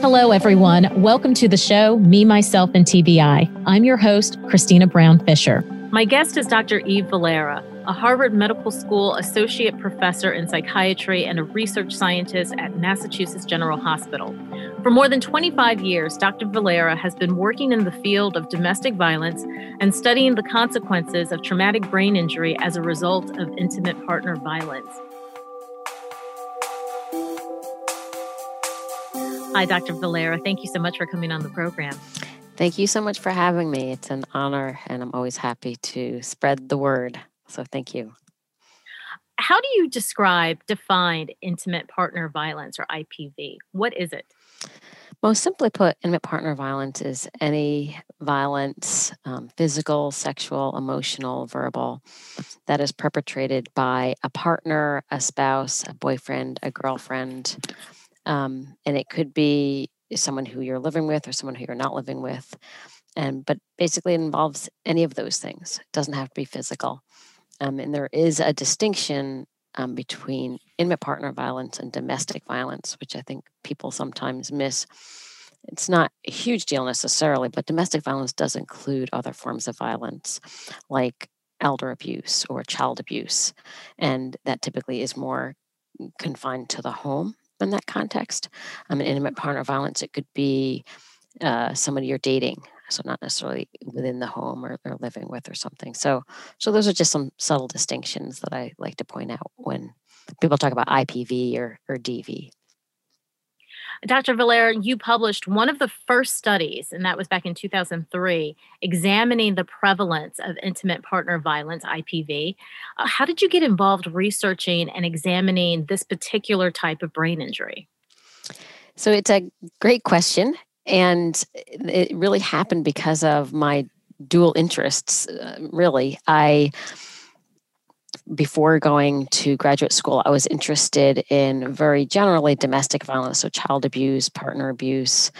Hello, everyone. Welcome to the show, Me, Myself, and TBI. I'm your host, Christina Brown Fisher. My guest is Dr. Eve Valera, a Harvard Medical School associate professor in psychiatry and a research scientist at Massachusetts General Hospital. For more than 25 years, Dr. Valera has been working in the field of domestic violence and studying the consequences of traumatic brain injury as a result of intimate partner violence. Hi, Dr. Valera. Thank you so much for coming on the program. Thank you so much for having me. It's an honor, and I'm always happy to spread the word. So, thank you. How do you describe, define intimate partner violence or IPV? What is it? Most simply put, intimate partner violence is any violence, um, physical, sexual, emotional, verbal, that is perpetrated by a partner, a spouse, a boyfriend, a girlfriend, um, and it could be someone who you're living with or someone who you're not living with and but basically it involves any of those things. It doesn't have to be physical um, and there is a distinction um, between intimate partner violence and domestic violence which i think people sometimes miss. It's not a huge deal necessarily but domestic violence does include other forms of violence like elder abuse or child abuse and that typically is more confined to the home in that context. Um, an intimate partner violence, it could be uh, somebody you're dating, so not necessarily within the home or, or living with or something. So, so those are just some subtle distinctions that I like to point out when people talk about IPV or, or DV. Dr. Valera, you published one of the first studies, and that was back in 2003, examining the prevalence of intimate partner violence, IPV. Uh, how did you get involved researching and examining this particular type of brain injury? So it's a great question. And it really happened because of my dual interests, uh, really. I before going to graduate school, I was interested in very generally domestic violence, so child abuse, partner abuse,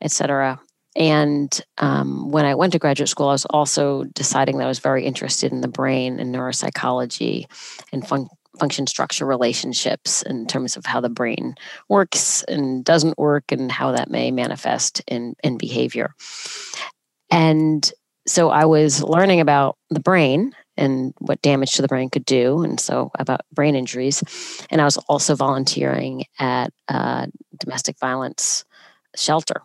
etc. And um, when I went to graduate school, I was also deciding that I was very interested in the brain and neuropsychology and fun- function structure relationships in terms of how the brain works and doesn't work and how that may manifest in, in behavior. And so I was learning about the brain and what damage to the brain could do, and so about brain injuries. And I was also volunteering at a domestic violence shelter.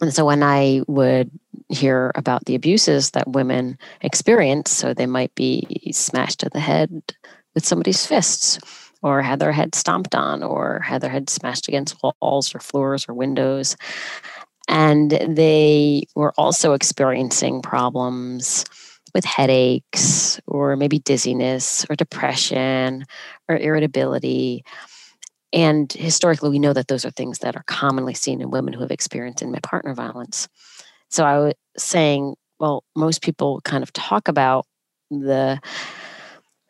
And so when I would hear about the abuses that women experience, so they might be smashed in the head with somebody's fists, or had their head stomped on, or had their head smashed against walls or floors or windows. And they were also experiencing problems with headaches or maybe dizziness or depression or irritability. And historically, we know that those are things that are commonly seen in women who have experienced intimate partner violence. So I was saying, well, most people kind of talk about the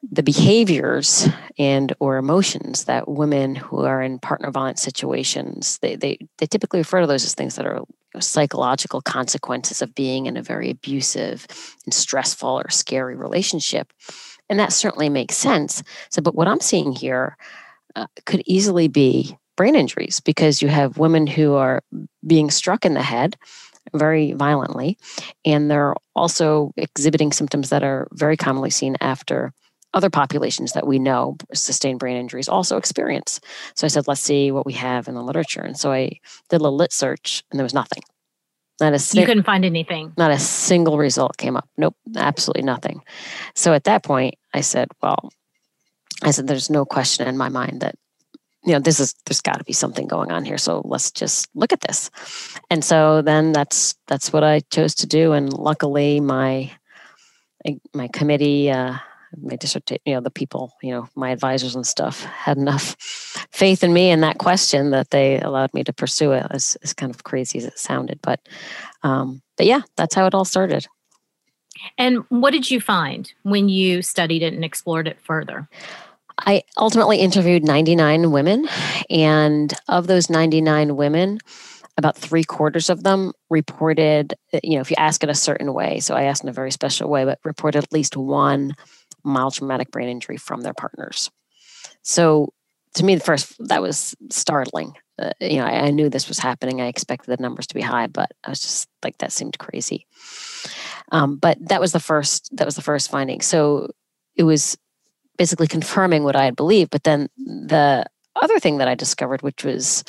the behaviors and or emotions that women who are in partner violence situations they, they they typically refer to those as things that are psychological consequences of being in a very abusive and stressful or scary relationship. And that certainly makes sense. So but what i'm seeing here uh, could easily be brain injuries because you have women who are being struck in the head very violently and they're also exhibiting symptoms that are very commonly seen after other populations that we know sustained brain injuries also experience. So I said, let's see what we have in the literature. And so I did a little lit search and there was nothing. Not a you couldn't find anything. Not a single result came up. Nope, absolutely nothing. So at that point, I said, well, I said, there's no question in my mind that you know this is there's got to be something going on here so let's just look at this and so then that's that's what i chose to do and luckily my my committee uh, my dissertation, you know, the people, you know, my advisors and stuff had enough faith in me and that question that they allowed me to pursue it. As, as kind of crazy as it sounded, but, um, but yeah, that's how it all started. And what did you find when you studied it and explored it further? I ultimately interviewed 99 women, and of those 99 women, about three quarters of them reported, you know, if you ask in a certain way, so I asked in a very special way, but reported at least one mild traumatic brain injury from their partners. So to me, the first that was startling. uh, you know, I, I, knew this was happening. I expected the numbers to be high, but I was just like, that seemed crazy. Um, but that was the first. That was the first finding. So it was basically confirming what I had believed. But then the other thing that I discovered, which was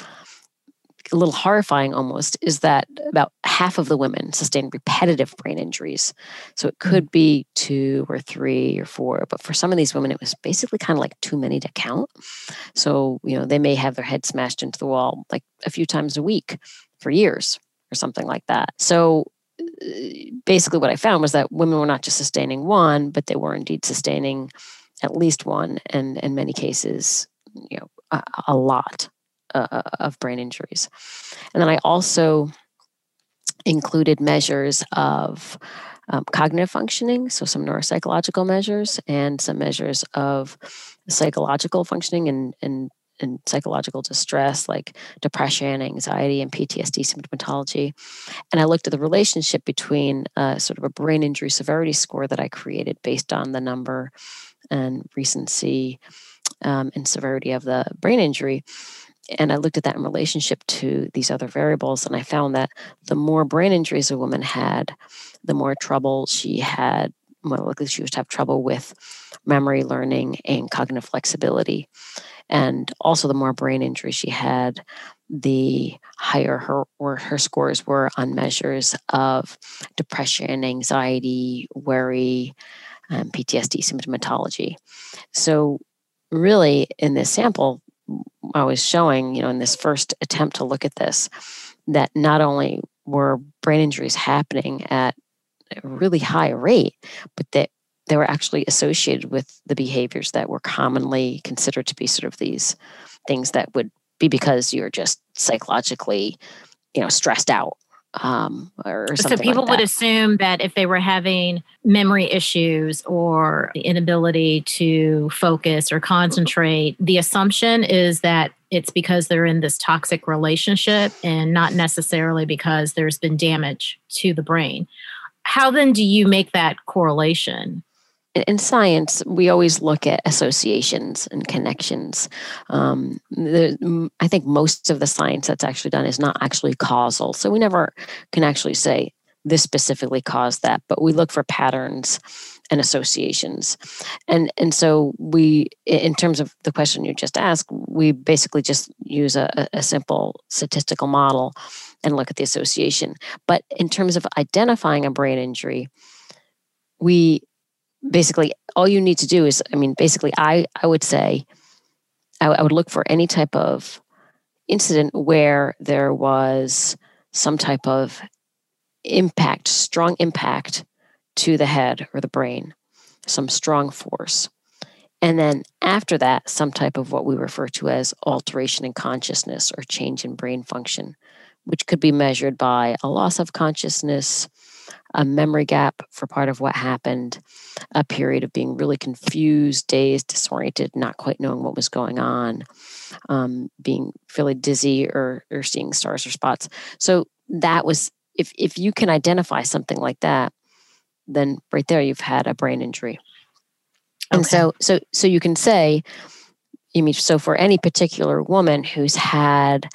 a little horrifying almost, is that about half of the women sustained repetitive brain injuries. So it could mm. be two or three or four, but for some of these women, it was basically kind of like too many to count. So, you know, they may have their head smashed into the wall like a few times a week for years or something like that. So uh, basically, what I found was that women were not just sustaining one, but they were indeed sustaining at least one, and in many cases, you know, a, a lot uh, uh, of brain injuries. And then I also included measures of um, cognitive functioning, so some neuropsychological measures, and some measures of psychological functioning and, and, and psychological distress, like depression, anxiety, and PTSD symptomatology. And I looked at the relationship between uh, sort of a brain injury severity score that I created based on the number and recency um, and severity of the brain injury. And I looked at that in relationship to these other variables, and I found that the more brain injuries a woman had, the more trouble she had, more likely she would have trouble with memory, learning, and cognitive flexibility. And also, the more brain injury she had, the higher her or her scores were on measures of depression, anxiety, worry, um, PTSD symptomatology. So, really, in this sample, I was showing, you know, in this first attempt to look at this, that not only were brain injuries happening at a really high rate, but that they were actually associated with the behaviors that were commonly considered to be sort of these things that would be because you're just psychologically, you know, stressed out um, or so people like would assume that if they were having memory issues or the inability to focus or concentrate the assumption is that it's because they're in this toxic relationship and not necessarily because there's been damage to the brain. How then do you make that correlation in science, we always look at associations and connections. Um, the, I think most of the science that's actually done is not actually causal. So we never can actually say this specifically caused that, but we look for patterns and associations. And, and so we, in terms of the question you just asked, we basically just use a, a simple statistical model and look at the association. But in terms of identifying a brain injury, we basically all you need to do is i mean basically i i would say I, I, would look for any type of incident where there was some type of impact strong impact to the head or the brain some strong force. And then after that some type of what we refer to as alteration in consciousness or change in brain function which could be measured by a loss of consciousness a memory gap for part of what happened, a period of being really confused, dazed, disoriented, not quite knowing what was going on, um, being really dizzy or, or seeing stars or spots. So that was, if, if you can identify something like that, then right there you've had a brain injury. And okay. so, so, so you can say, you mean, so for any particular woman who's had,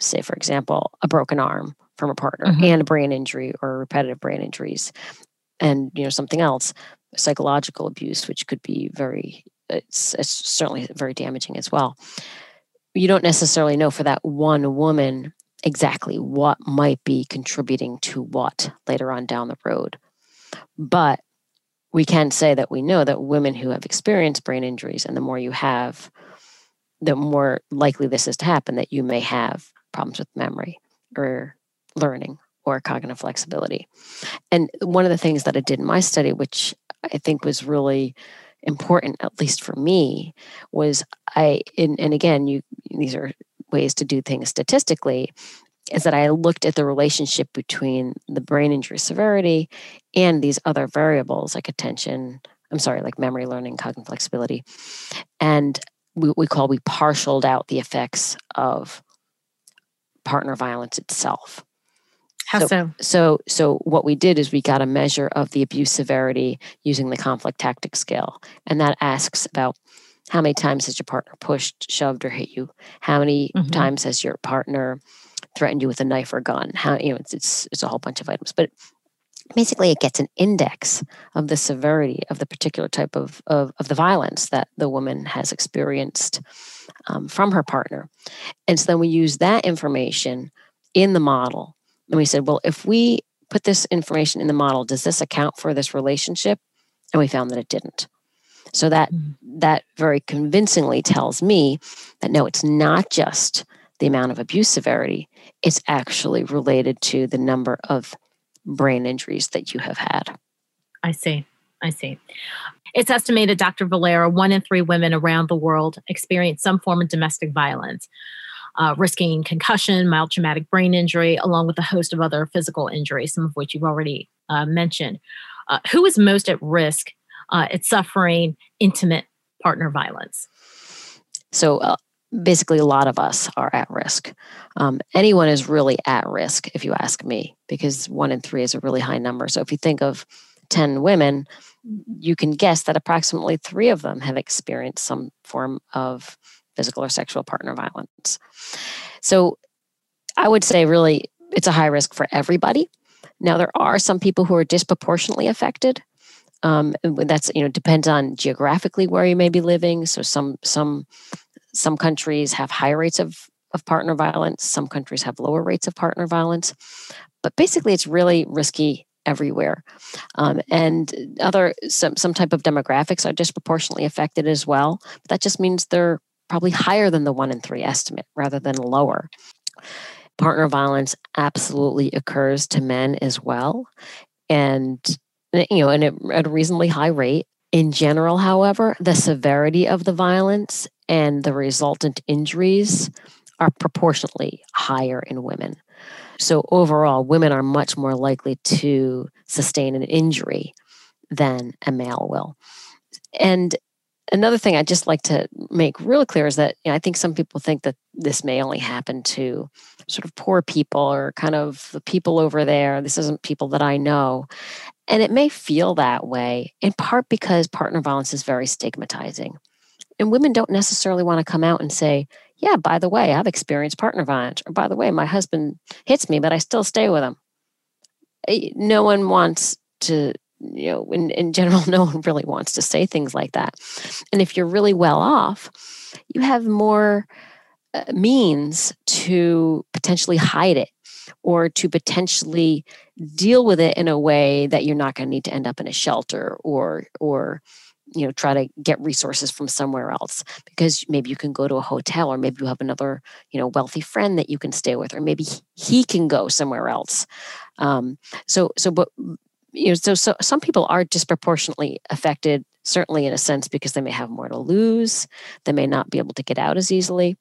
say, for example, a broken arm from a partner mm-hmm. and a brain injury or repetitive brain injuries and you know something else psychological abuse which could be very it's, it's certainly very damaging as well you don't necessarily know for that one woman exactly what might be contributing to what later on down the road but we can say that we know that women who have experienced brain injuries and the more you have the more likely this is to happen that you may have problems with memory or learning or cognitive flexibility. And one of the things that I did in my study, which I think was really important, at least for me, was I, and, and again, you these are ways to do things statistically, is that I looked at the relationship between the brain injury severity and these other variables like attention, I'm sorry, like memory, learning, cognitive flexibility. And we, we call, we partialed out the effects of partner violence itself. How so, so? So, so what we did is we got a measure of the abuse severity using the conflict tactic scale, and that asks about how many times has your partner pushed, shoved, or hit you? How many mm-hmm. times has your partner threatened you with a knife or gun? How you know it's it's it's a whole bunch of items, but basically it gets an index of the severity of the particular type of of, of the violence that the woman has experienced um, from her partner, and so then we use that information in the model, and we said, well, if we put this information in the model, does this account for this relationship? And we found that it didn't. So that mm-hmm. that very convincingly tells me that no, it's not just the amount of abuse severity, it's actually related to the number of brain injuries that you have had. I see. I see. It's estimated, Dr. Valera, one in three women around the world experience some form of domestic violence, uh, risking concussion, mild traumatic brain injury, along with a host of other physical injuries, some of which you've already uh, mentioned. Uh, who is most at risk uh, at suffering intimate partner violence? So, uh, basically, a lot of us are at risk. Um, anyone is really at risk, if you ask me, because one in three is a really high number. So, if you think of 10 women, you can guess that approximately three of them have experienced some form of physical or sexual partner violence. So, I would say, really, it's a high risk for everybody. Now, there are some people who are disproportionately affected. Um, that's you know depends on geographically where you may be living. So some some some countries have higher rates of of partner violence. Some countries have lower rates of partner violence. But basically, it's really risky everywhere. Um, and other some some type of demographics are disproportionately affected as well. But that just means they're probably higher than the one in three estimate rather than lower partner violence absolutely occurs to men as well. And, eh, you know, and at a reasonably high rate. In general, however, the severity of the violence and the resultant injuries are proportionately higher in women. So, overall, women are much more likely to sustain an injury than a male will. And another thing I'd just like to make really clear is that you know, I think some people think that this may only happen to sort of poor people or kind of the people over there. This isn't people that I know. And it may feel that way in part because partner violence is very stigmatizing. And women don't necessarily want to come out and say, yeah, by the way, I've experienced partner violence. Or by the way, my husband hits me, but I still stay with him. Eh, no one wants to you know, in, in general, no one really wants to say things like that. And if you're really well off, you have more uh, means to potentially hide it or to potentially deal with it in a way that you're not going to need to end up in a shelter or or you know try to get resources from somewhere else because maybe you can go to a hotel or maybe you have another you know wealthy friend that you can stay with or maybe he can go somewhere else um, so so but you know, so, so some people are disproportionately affected, certainly in a sense, because they may have more to lose. They may not be able to get out as easily.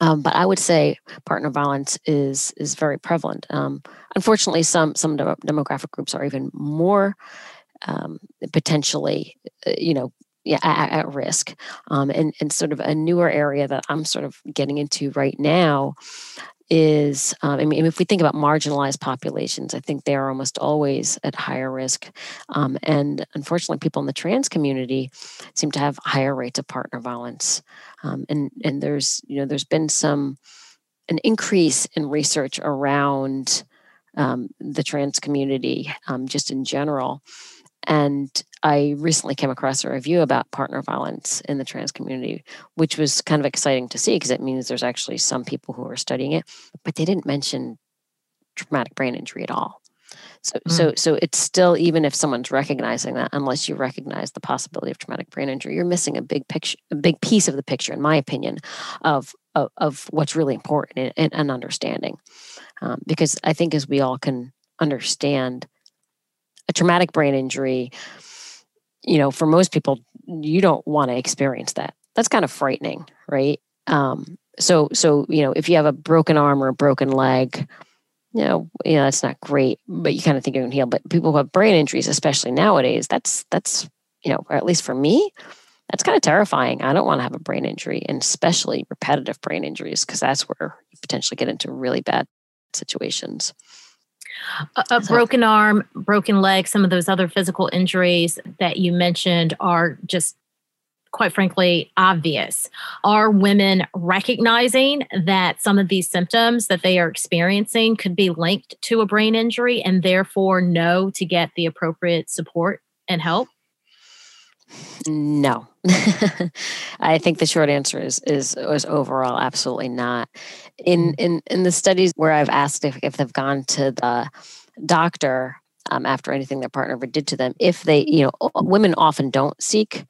Um, but I would say partner violence is is very prevalent. Um, unfortunately, some some demographic groups are even more um, potentially, uh, you know, yeah, at, at risk. Um, and and sort of a newer area that I'm sort of getting into right now is, um, I mean, if we think about marginalized populations, I think they are almost always at higher risk. Um, and unfortunately, people in the trans community seem to have higher rates of partner violence. Um, and and there's you know there's been some an increase in research around um, the trans community um, just in general. And I recently came across a review about partner violence in the trans community, which was kind of exciting to see because it means there's actually some people who are studying it, but they didn't mention traumatic brain injury at all. So, mm. so, so it's still even if someone's recognizing that, unless you recognize the possibility of traumatic brain injury, you're missing a big picture, a big piece of the picture, in my opinion, of of, of what's really important and, and understanding. Um, because I think as we all can understand, a traumatic brain injury you know, for most people, you don't want to experience that. That's kind of frightening, right? Um, so, so you know, if you have a broken arm or a broken leg, you know, you know that's not great, but you kind of think you can heal. But people who have brain injuries, especially nowadays, that's that's you know, or at least for me, that's kind of terrifying. I don't want to have a brain injury, and especially repetitive brain injuries, because that's where you potentially get into really bad situations. A, a broken arm, broken leg, some of those other physical injuries that you mentioned are just quite frankly obvious. Are women recognizing that some of these symptoms that they are experiencing could be linked to a brain injury and therefore know to get the appropriate support and help no i think the short answer is is is overall absolutely not in mm. in in the studies where i've asked if, if they've gone to the doctor um, after anything their partner ever did to them if they you know women often don't seek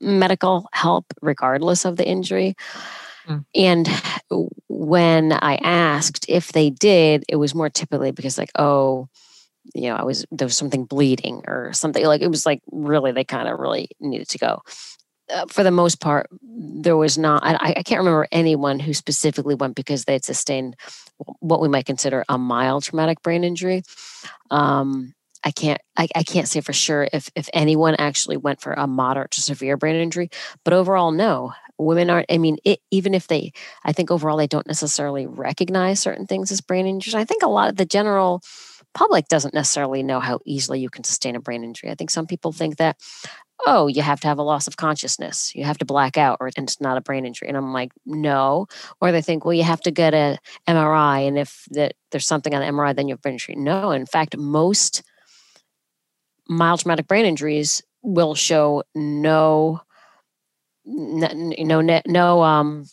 medical help regardless of the injury mm. and when i asked if they did it was more typically because like oh you know i was there was something bleeding or something like it was like really they kind of really needed to go uh, for the most part there was not I, I can't remember anyone who specifically went because they had sustained what we might consider a mild traumatic brain injury. Um, I can't I, I can't say for sure if if anyone actually went for a moderate to severe brain injury, but overall, no. Women aren't. I mean, it, even if they, I think overall they don't necessarily recognize certain things as brain injuries. I think a lot of the general public doesn't necessarily know how easily you can sustain a brain injury. I think some people think that, oh, you have to have a loss of consciousness, you have to black out, or it's not a brain injury. And I'm like, no. Or they think, well, you have to get a MRI, and if that there's something on the MRI, then you have brain injury. No, in fact, most mild traumatic brain injuries will show no, you know, no, no, um,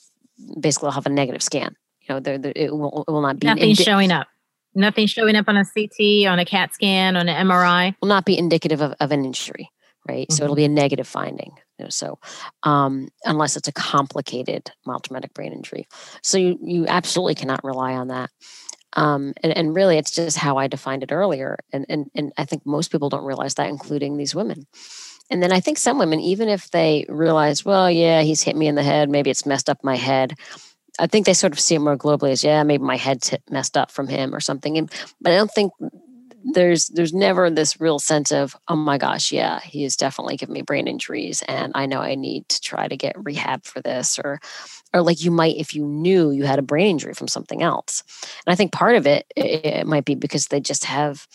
basically, will have a negative scan. You know, there, it, will, it will not be nothing indi- showing up. Nothing showing up on a CT, on a CAT scan, on an MRI. Will not be indicative of, of an injury right? Mm-hmm. So it'll mm-hmm. be a negative finding. You know, so um, unless it's a complicated mild traumatic brain injury, so you you absolutely cannot rely on that. Um, and, and really, it's just how I defined it earlier, and and and I think most people don't realize that, including these women. And then I think some women, even if they realize, well, yeah, he's hit me in the head, maybe it's messed up my head. I think they sort of see it more globally as, yeah, maybe my head's messed up from him or something. And, but I don't think there's there's never this real sense of oh my gosh yeah he has definitely given me brain injuries and i know i need to try to get rehab for this. Or or like you might if you knew you had a brain injury from something else. And i think part of it it might be because they just have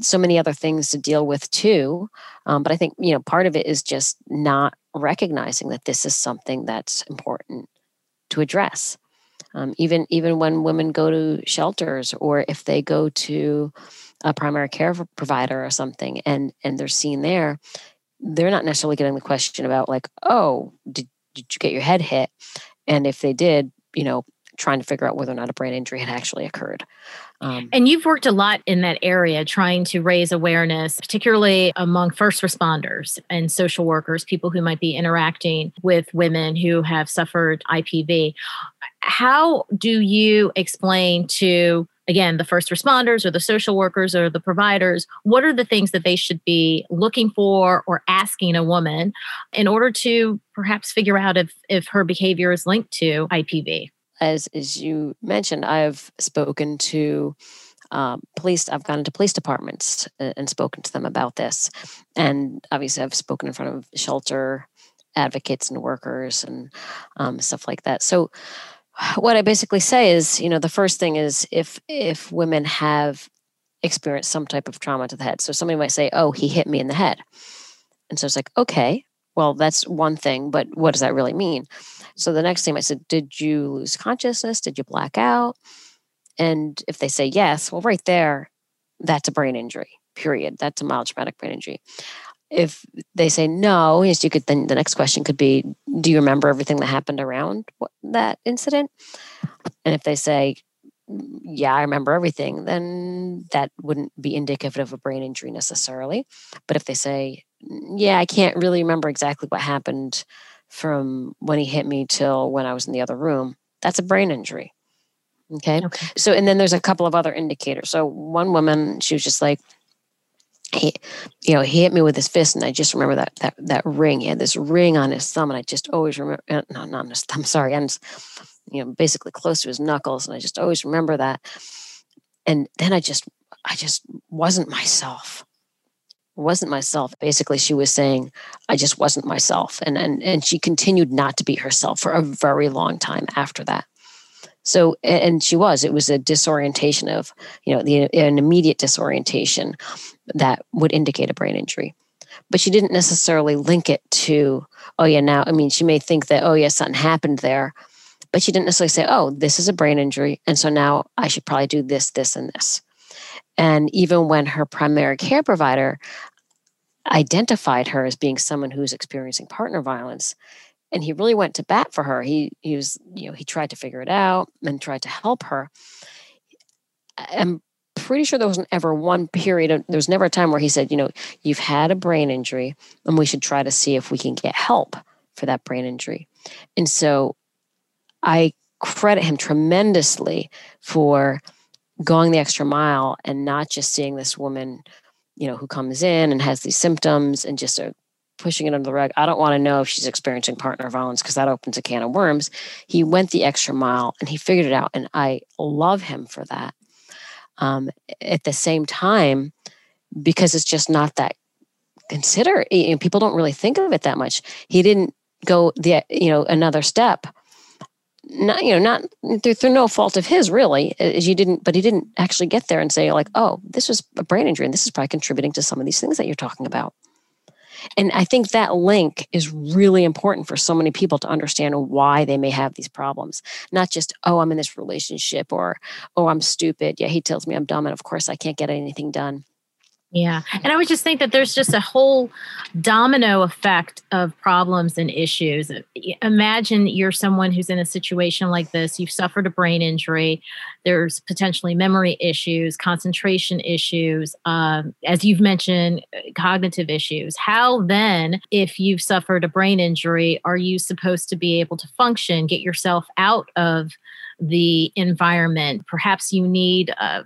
so many other things to deal with too. Um, but i think you know part of it is just not recognizing that this is something that's important to address. Um, even even when women go to shelters or if they go to a primary care provider or something and and they're seen there they're not necessarily getting the question about like oh did, did you get your head hit? And if they did you know trying to figure out whether or not a brain injury had actually occurred um, and you've worked a lot in that area trying to raise awareness particularly among first responders and social workers people who might be interacting with women who have suffered ipv how do you explain to again the first responders or the social workers or the providers what are the things that they should be looking for or asking a woman in order to perhaps figure out if if her behavior is linked to ipv as as you mentioned i've spoken to um, police i've gone into police departments and spoken to them about this. And obviously i've spoken in front of shelter advocates and workers and um, stuff like that. So what I basically say is, you know, the first thing is if if women have experienced some type of trauma to the head. So somebody might say, "Oh, he hit me in the head," and so it's like, okay, well, that's one thing, but what does that really mean? So the next thing I said, "Did you lose consciousness? Did you black out?" And if they say yes, well, right there, that's a brain injury. Period. That's a mild traumatic brain injury if they say no, yes, you could then the next question could be, do you remember everything that happened around that incident? And if they say, yeah, I remember everything, then that wouldn't be indicative of a brain injury necessarily. But if they say, yeah, I can't really remember exactly what happened from when he hit me till when I was in the other room, that's a brain injury. Okay. okay. So, and then there's a couple of other indicators. So, one woman, she was just like, he, you know, he hit me with his fist, and I just remember that that that ring. He had this ring on his thumb, and I just always remember. Uh, no, not on his thumb. Sorry, and you know, basically close to his knuckles, and I just always remember that. And then I just, I just wasn't myself. Wasn't myself. Basically, she was saying, I just wasn't myself, and and and she continued not to be herself for a very long time after that. So, and she was, it was a disorientation of, you know, the, an immediate disorientation that would indicate a brain injury. but she didn't necessarily link it to, oh, yeah, now, I mean, she may think that, oh, yeah, something happened there, but she didn't necessarily say, oh, this is a brain injury. And so now I should probably do this, this, and this. And even when her primary care provider identified her as being someone who's experiencing partner violence, and he really went to bat for her. He he was, you know, he tried to figure it out and tried to help her. I'm pretty sure there wasn't ever one period of, there was never a time where he said, you know, you've had a brain injury and we should try to see if we can get help for that brain injury. And so I credit him tremendously for going the extra mile and not just seeing this woman, you know, who comes in and has these symptoms and just a pushing it under the rug. I don't want to know if she's experiencing partner violence because that opens a can of worms. He went the extra mile and he figured it out. And I love him for that. Um, at the same time, because it's just not that consider you know, people don't really think of it that much. He didn't go the you know another step. Not you know not through, through no fault of his really. is you didn't, but he didn't actually get there and say like, oh, this was a brain injury and this is probably contributing to some of these things that you're talking about. And I think that link is really important for so many people to understand why they may have these problems. Not just, oh, I'm in this relationship or, oh, I'm stupid. Yeah, he tells me I'm dumb and of course I can't get anything done. Yeah. And I would just think that there's just a whole domino effect of problems and issues. Imagine you're someone who's in a situation like this, you've suffered a brain injury, there's potentially memory issues, concentration issues, um, as you've mentioned, cognitive issues. How then, if you've suffered a brain injury, are you supposed to be able to function, get yourself out of the environment? Perhaps you need a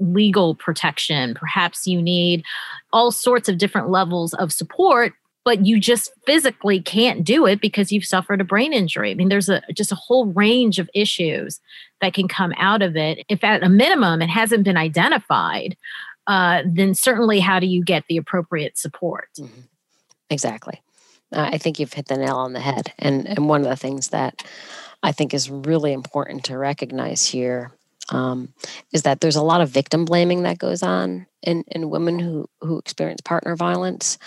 legal protection. Perhaps you need all sorts of different levels of support but you just physically can't do it because you've suffered a brain injury. I mean, there's a just a whole range of issues that can come out of it. If at a minimum it hasn't been identified, uh, then certainly how do you get the appropriate support? Mm-hmm. Exactly. I think you've hit the nail on the head. And and one of the things that I think is really important to recognize here um, is that there's a lot of victim blaming that goes on in, in women who, who experience partner violence.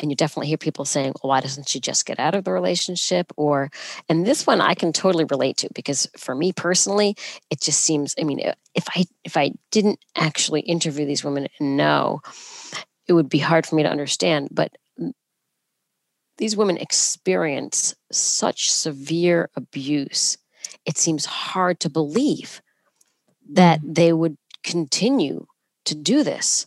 And you definitely hear people saying, well, why doesn't she just get out of the relationship? Or, and this one I can totally relate to because for me personally, it just seems, I mean, if I, if I didn't actually interview these women and know, it would be hard for me to understand. But these women experience such severe abuse. It seems hard to believe that they would continue to do this.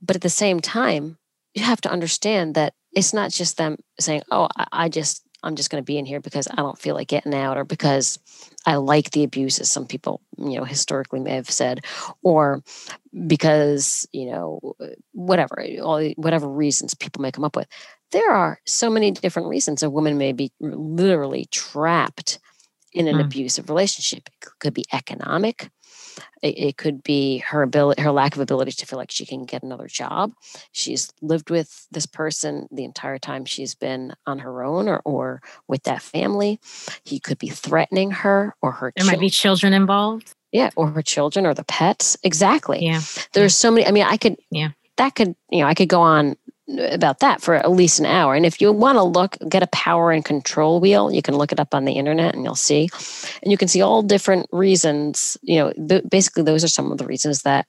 But at the same time, you have to understand that it's not just them saying, oh, I, just, I'm just going to be in here because I don't feel like getting out or because I like the abuse, as some people, you know, historically may have said, or because, you know, whatever, all whatever reasons people may come up with. There are so many different reasons a woman may be literally trapped in an mm. abusive relationship. It could be economic. It, it, could be her ability, her lack of ability to feel like she can get another job. She's lived with this person the entire time she's been on her own or, or with that family. He could be threatening her or her. There might be children involved. Yeah, or her children or the pets. Exactly. Yeah. There's yeah. so many. I mean, I could. Yeah. That could, you know, I could go on about that for at least an hour. And if you want to look, get a power and control wheel, you can look it up on the internet and you'll see. And you can see all different reasons, you know, th- basically those are some of the reasons that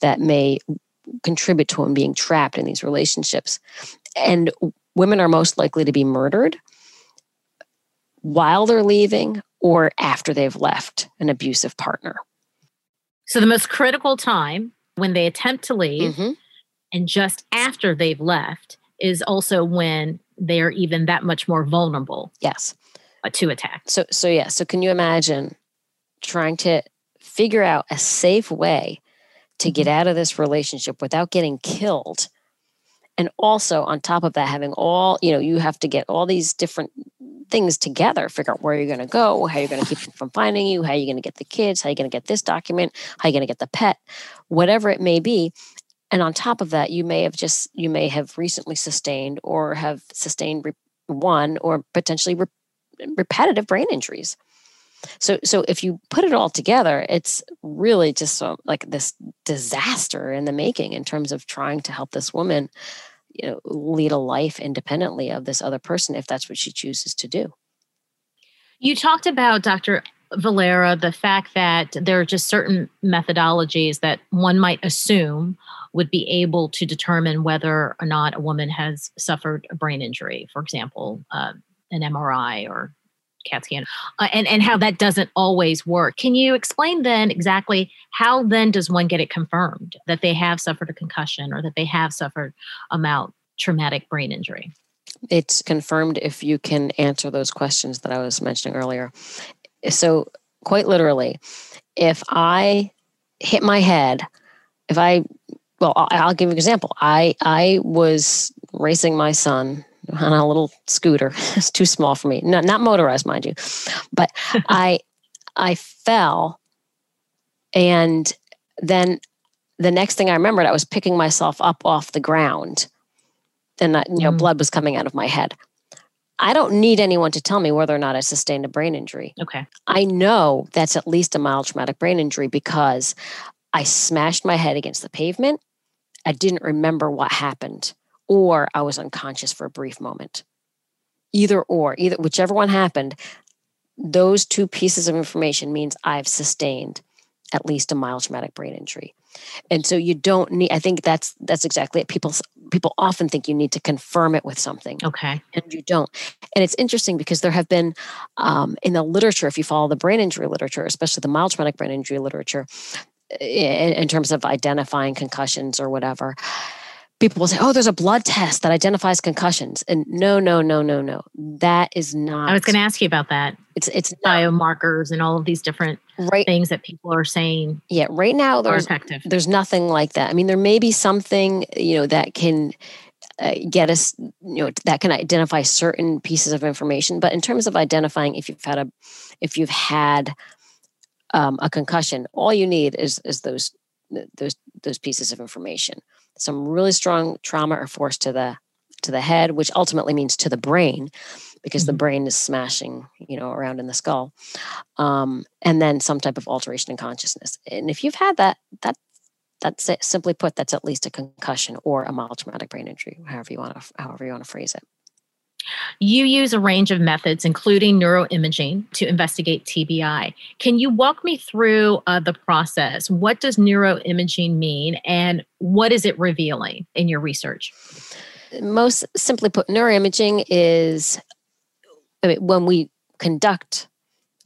that may contribute to them being trapped in these relationships. And women are most likely to be murdered while they're leaving or after they've left an abusive partner. So the most critical time when they attempt to leave mm-hmm and just after they've left is also when they're even that much more vulnerable yes. uh, to attack. So so yeah so can you imagine trying to figure out a safe way to get mm-hmm. out of this relationship without getting killed? And also on top of that having all you know you have to get all these different things together figure out where you're going to go how you're going to keep them from finding you how you're going to get the kids how you're going to get this document how you're going to get the pet whatever it may be and on top of that you may have just you may have recently sustained or have sustained one or potentially re- repetitive brain injuries. So so if you put it all together it's really just so, like this disaster in the making in terms of trying to help this woman you know lead a life independently of this other person if that's what she chooses to do. You talked about dr valera the fact that there are just certain methodologies that one might assume would be able to determine whether or not a woman has suffered a brain injury for example uh, an mri or CAT scan, uh, and and how that doesn't always work. Can you explain then exactly how then does one get it confirmed that they have suffered a concussion or that they have suffered a mild traumatic brain injury? It's confirmed if you can answer those questions that I was mentioning earlier. So, quite literally, if I hit my head, if I well, I'll give you an example. I I was racing my son on a little scooter. it's too small for me. Not not motorized, mind you. But I I fell and then the next thing I remembered, I was picking myself up off the ground. And you know, mm. blood was coming out of my head. I don't need anyone to tell me whether or not I sustained a brain injury. Okay. I know that's at least a mild traumatic brain injury because I smashed my head against the pavement. I didn't remember what happened or I was unconscious for a brief moment. Either or, either whichever one happened, those two pieces of information means I've sustained at least a mild traumatic brain injury. And so you don't need I think that's that's exactly it. People people often think you need to confirm it with something. Okay. And you don't. And it's interesting because there have been um, in the literature, if you follow the brain injury literature, especially the mild traumatic brain injury literature, in, in terms of identifying concussions or whatever, people will say, "Oh, there's a blood test that identifies concussions," and no, no, no, no, no, that is not. I was going to ask you about that. It's it's biomarkers and all of these different right, things that people are saying. Yeah, right now there's effective. there's nothing like that. I mean, there may be something you know that can. Uh, get us you know that can identify certain pieces of information but in terms of identifying if you've had a if you've had um, a concussion all you need is is those those those pieces of information some really strong trauma or force to the to the head which ultimately means to the brain because mm-hmm. the brain is smashing you know around in the skull um, and then some type of alteration in consciousness and if you've had that that that's it. simply put that's at least a concussion or a mild traumatic brain injury however you want to however you want to phrase it you use a range of methods, including neuroimaging, to investigate TBI. Can you walk me through uh, the process? What does neuroimaging mean, and what is it revealing in your research? Most simply put, neuroimaging is I mean, when we conduct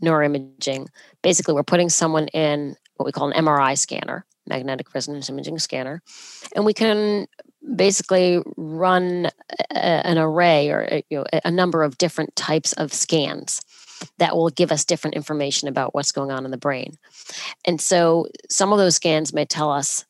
neuroimaging, basically, we're putting someone in what we call an MRI scanner, magnetic resonance imaging scanner, and we can basically run a, an array or a, you know, a number of different types of scans that will give us different information about what's going on in the brain. And so some of those scans may tell us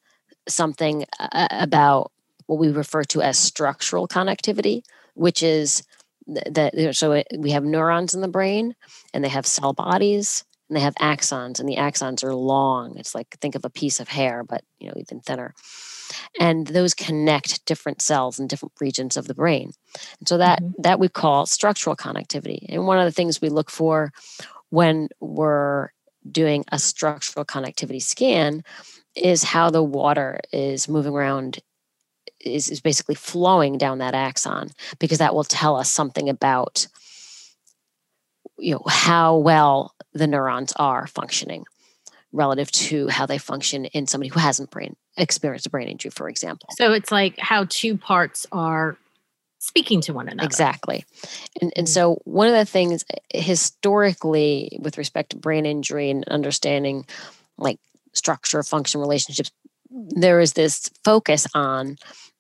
something uh, about what we refer to as structural connectivity, which is that so we have neurons in the brain and they have cell bodies and they have axons and the axons are long it's like think of a piece of hair but you know even thinner and those connect different cells in different regions of the brain and so that mm-hmm. that we call structural connectivity and one of the things we look for when we're doing a structural connectivity scan is how the water is moving around is, is basically flowing down that axon because that will tell us something about you know how well the neurons are functioning relative to how they function in somebody who hasn't brain experienced a brain injury, for example. So it's like how two parts are speaking to one another. Exactly. And, and mm. so one of the things eh, historically with respect to brain injury and understanding like structure, function, relationships, there is this focus on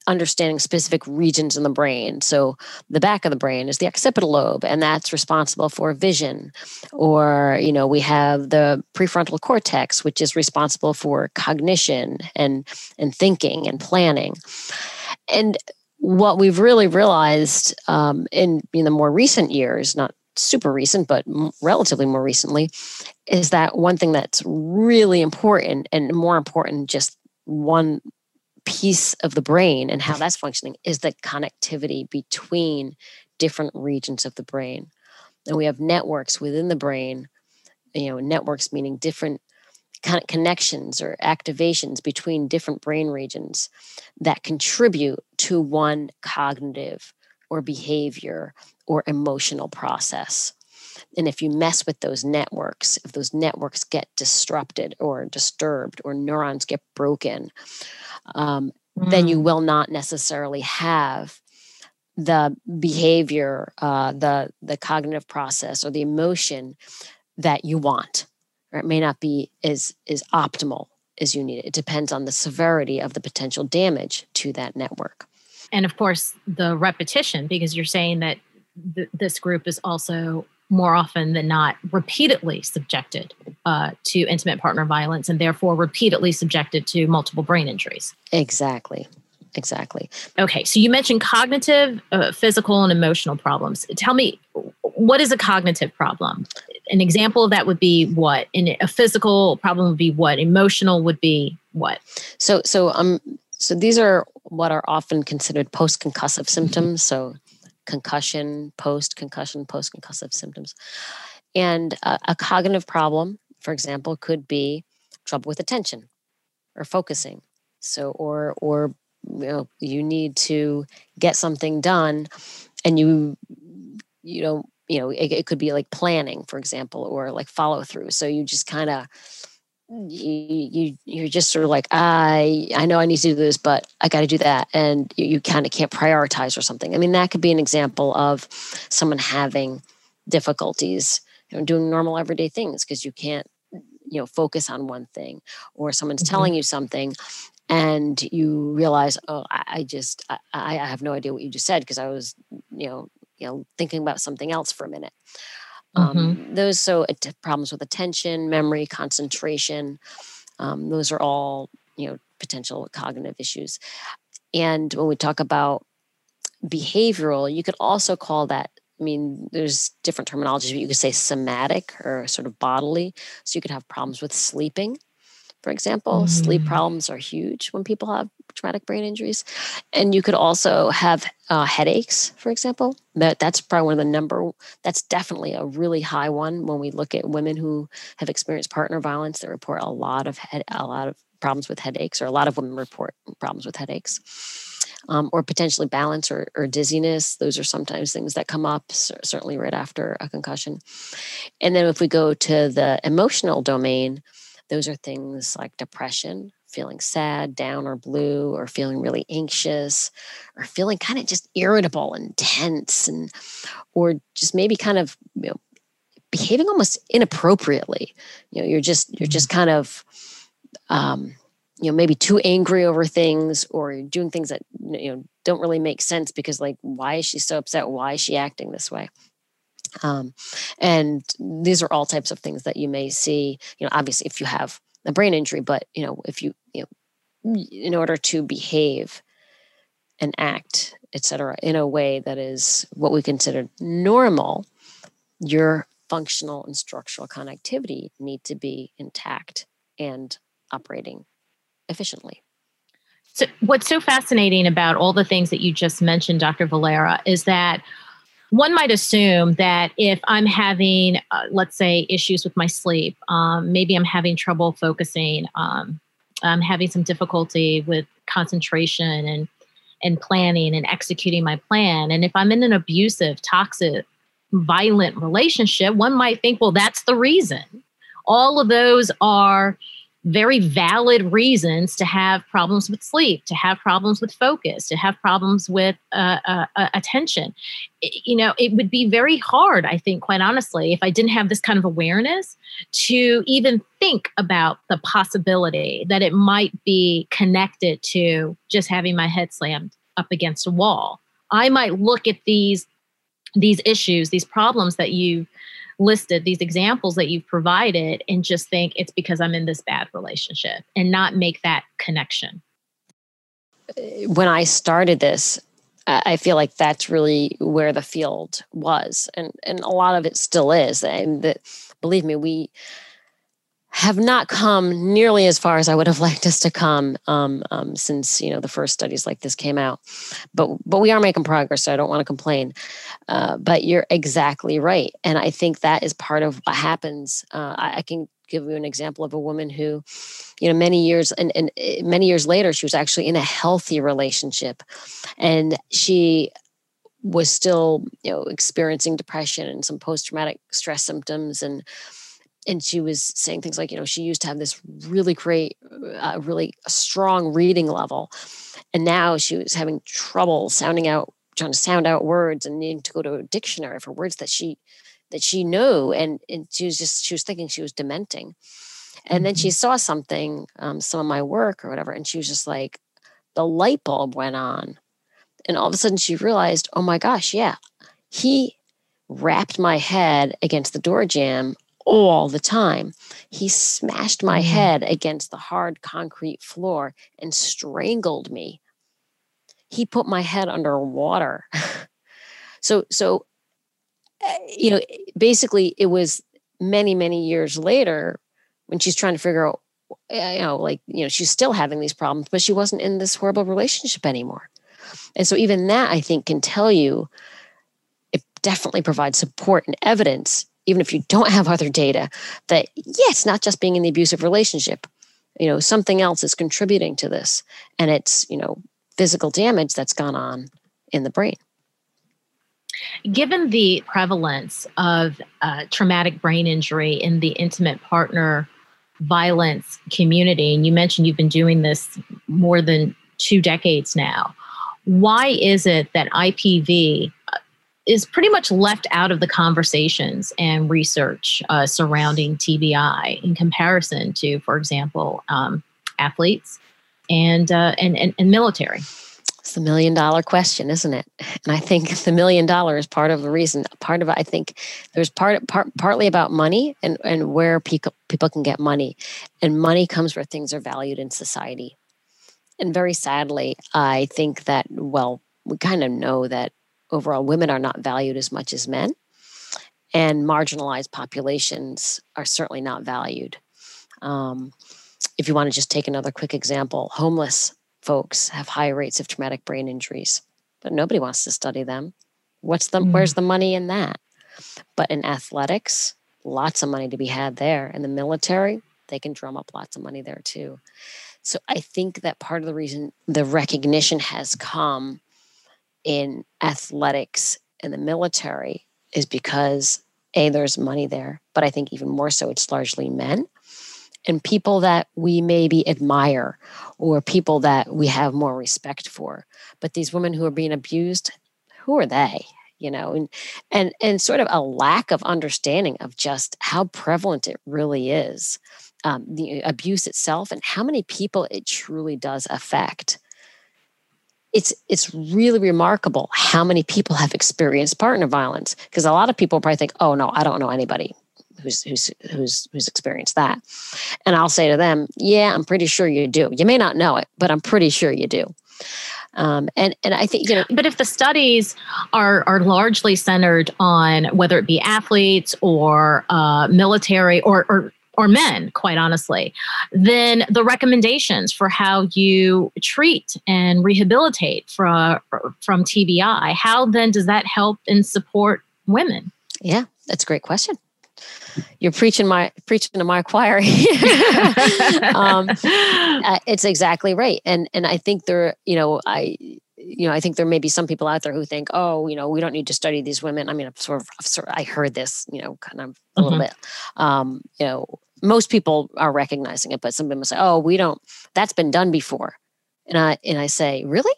understanding specific regions in the brain. So the back of the brain is the occipital lobe, and that's responsible for vision. Or, you know, we have the prefrontal cortex, which is responsible for cognition and and thinking and planning. And what we've really realized um, in in the more recent years, not super recent, but relatively more recently, is that one thing that's really important and more important just one piece of the brain and how that's functioning is the connectivity between different regions of the brain. And we have networks within the brain, you know, networks meaning different kind of connections or activations between different brain regions that contribute to one cognitive or behavior or emotional process. And if you mess with those networks, if those networks get disrupted or disturbed or neurons get broken, um, mm. then you mm. will not necessarily have the behavior, uh, the the cognitive process, or the emotion that you want. Or it may not be as as optimal as you need it. It depends on the severity of the potential damage to that network. And of course, the repetition, because you're saying that th- this group is also more often than not repeatedly subjected uh, to intimate partner violence and therefore repeatedly subjected to multiple brain injuries. Exactly. Exactly. Okay. So you mentioned cognitive, uh, physical, and emotional problems. Tell me, what is a cognitive problem? An example of that would be what? And a physical problem would be what? Emotional would be what? So, so um, so these are what are often considered post-concussive symptoms. So concussion, post concussion, post concussive symptoms. And a, a cognitive problem, for example, could be trouble with attention or focusing. So, or, or, you know, you need to get something done and you, you know, you know, it, it could be like planning, for example, or like follow through. So you just kind of, you, you you're just sort of like I I know I need to do this, but I got to do that, and you, you kind of can't prioritize or something. I mean, that could be an example of someone having difficulties, you know, doing normal everyday things because you can't you know focus on one thing, or someone's mm-hmm. telling you something, and you realize, oh, I, I just I, I have no idea what you just said because I was you know you know thinking about something else for a minute. Um, mm-hmm. Those so problems with attention, memory, concentration. Um, those are all you know potential cognitive issues. And when we talk about behavioral, you could also call that. I mean, there's different terminologies, but you could say somatic or sort of bodily. So you could have problems with sleeping, for example. Mm. Sleep problems are huge when people have traumatic brain injuries. And you could also have uh, headaches, for example. That that's probably one of the number. That's definitely a really high one when we look at women who have experienced partner violence. That report a lot of head, a lot of problems with headaches, or a lot of women report problems with headaches. Um, or potentially balance or, or, dizziness. Those are sometimes things that come up, certainly right after a concussion. And then if we go to the emotional domain, those are things like depression, feeling sad, down, or blue, or feeling really anxious, or feeling kind of just irritable and tense, and or just maybe kind of you know, behaving almost inappropriately. You know, you're just you're just mm-hmm. kind of um, you know maybe too angry over things, or you're doing things that you know don't really make sense because like why is she so upset? Why is she acting this way? Um, and these are all types of things that you may see. You know, obviously, if you have a brain injury, but you know, if you, you know, in order to behave and act, etc., in a way that is what we consider normal, your functional and structural connectivity need to be intact and operating efficiently. So, what's so fascinating about all the things that you just mentioned, Dr. Valera, is that one might assume that if I'm having, uh, let's say, issues with my sleep, um, maybe I'm having trouble focusing, um, I'm having some difficulty with concentration and and planning and executing my plan. And if I'm in an abusive, toxic, violent relationship, one might think, well, that's the reason. All of those are very valid reasons to have problems with sleep, to have problems with focus, to have problems with uh, uh, uh, attention. It, you know, it would be very hard, I think, quite honestly, if I didn't have this kind of awareness to even think about the possibility that it might be connected to just having my head slammed up against a wall. I might look at these these issues, these problems that you listed, these examples that you've provided, and just think it's because I'm in this bad relationship and not make that connection. When I started this, I feel like that's really where the field was, and and a lot of it still is. And that, believe me, we have not come nearly as far as I would have liked us to come um, um, since you know the first studies like this came out. But but we are making progress. So I don't want to complain. Uh, but you're exactly right, and I think that is part of what happens. Uh, I, I, can give you an example of a woman who, you know, many years and, and eh, many years later, she was actually in a healthy relationship. And she was still, you know, experiencing depression and some post-traumatic stress symptoms. And and she was saying things like, you know, she used to have this really great, uh, really strong reading level. And now she was having trouble sounding out, trying to sound out words and needing to go to a dictionary for words that she that she knew and, and she was just she was thinking she was dementing and then she mm-hmm. saw something um, some of my work or whatever and she was just like the light bulb went on and all of a sudden she realized oh my gosh yeah he rapped my head against the door jamb all the time he smashed my mm-hmm. head against the hard concrete floor and strangled me he put my head under water so so Eh, you know, basically it was many, many years later when she's trying to figure out, eh, you know, like, you know, she's still having these problems, but she wasn't in this horrible relationship anymore. And so even that I think can tell you it definitely provides support and evidence, even if you don't have other data, that it's not just being in the abusive relationship. You know, something else is contributing to this. And it's, you know, physical damage that's gone on in the brain. Given the prevalence of uh, traumatic brain injury in the intimate partner violence community, and you mentioned you've been doing this more than two decades now, why is it that IPV is pretty much left out of the conversations and research uh, surrounding TBI in comparison to, for example, um, athletes and, uh, and, and, and military? It's the million dollar question, isn't it? And I think the million dollar is part of the reason. Part of I think there's part, part partly about money and, and where people people can get money. And money comes where things are valued in society. And very sadly, I think that, well, we kind of know that overall women are not valued as much as men. And marginalized populations are certainly not valued. Um, if you want to just take another quick example, homeless folks have high rates of traumatic brain injuries, but nobody wants to study them. What's the mm. where's the money in that? But in athletics, lots of money to be had there. In the military, they can drum up lots of money there too. So I think that part of the reason the recognition has come in athletics and the military is because a there's money there, but I think even more so it's largely men and people that we maybe admire or people that we have more respect for. But these women who are being abused, who are they? You know, and and and sort of a lack of understanding of just how prevalent it really is, um, the abuse itself, and how many people it truly does affect. It's it's really remarkable how many people have experienced partner violence because a lot of people probably think, oh no, I don't know anybody who's who's who's who's experienced that and i'll say to them yeah i'm pretty sure you do you may not know it but i'm pretty sure you do um, and and I think you know. But if the studies are are largely centered on whether it be athletes or uh, military or, or or men, quite honestly, then the recommendations for how you treat and rehabilitate from from TBI, how then does that help and support women? Yeah, that's a great question you're preaching my preaching to my choir. um, uh, it's exactly right, and and I think there, you know, I you know, I think there may be some people out there who think, oh, you know, we don't need to study these women. I mean, I've sort of, I've sort of I heard this, you know, kind of a mm-hmm. little bit. Um, you know, most people are recognizing it, but some people say, oh, we don't. That's been done before, and I and I say, really?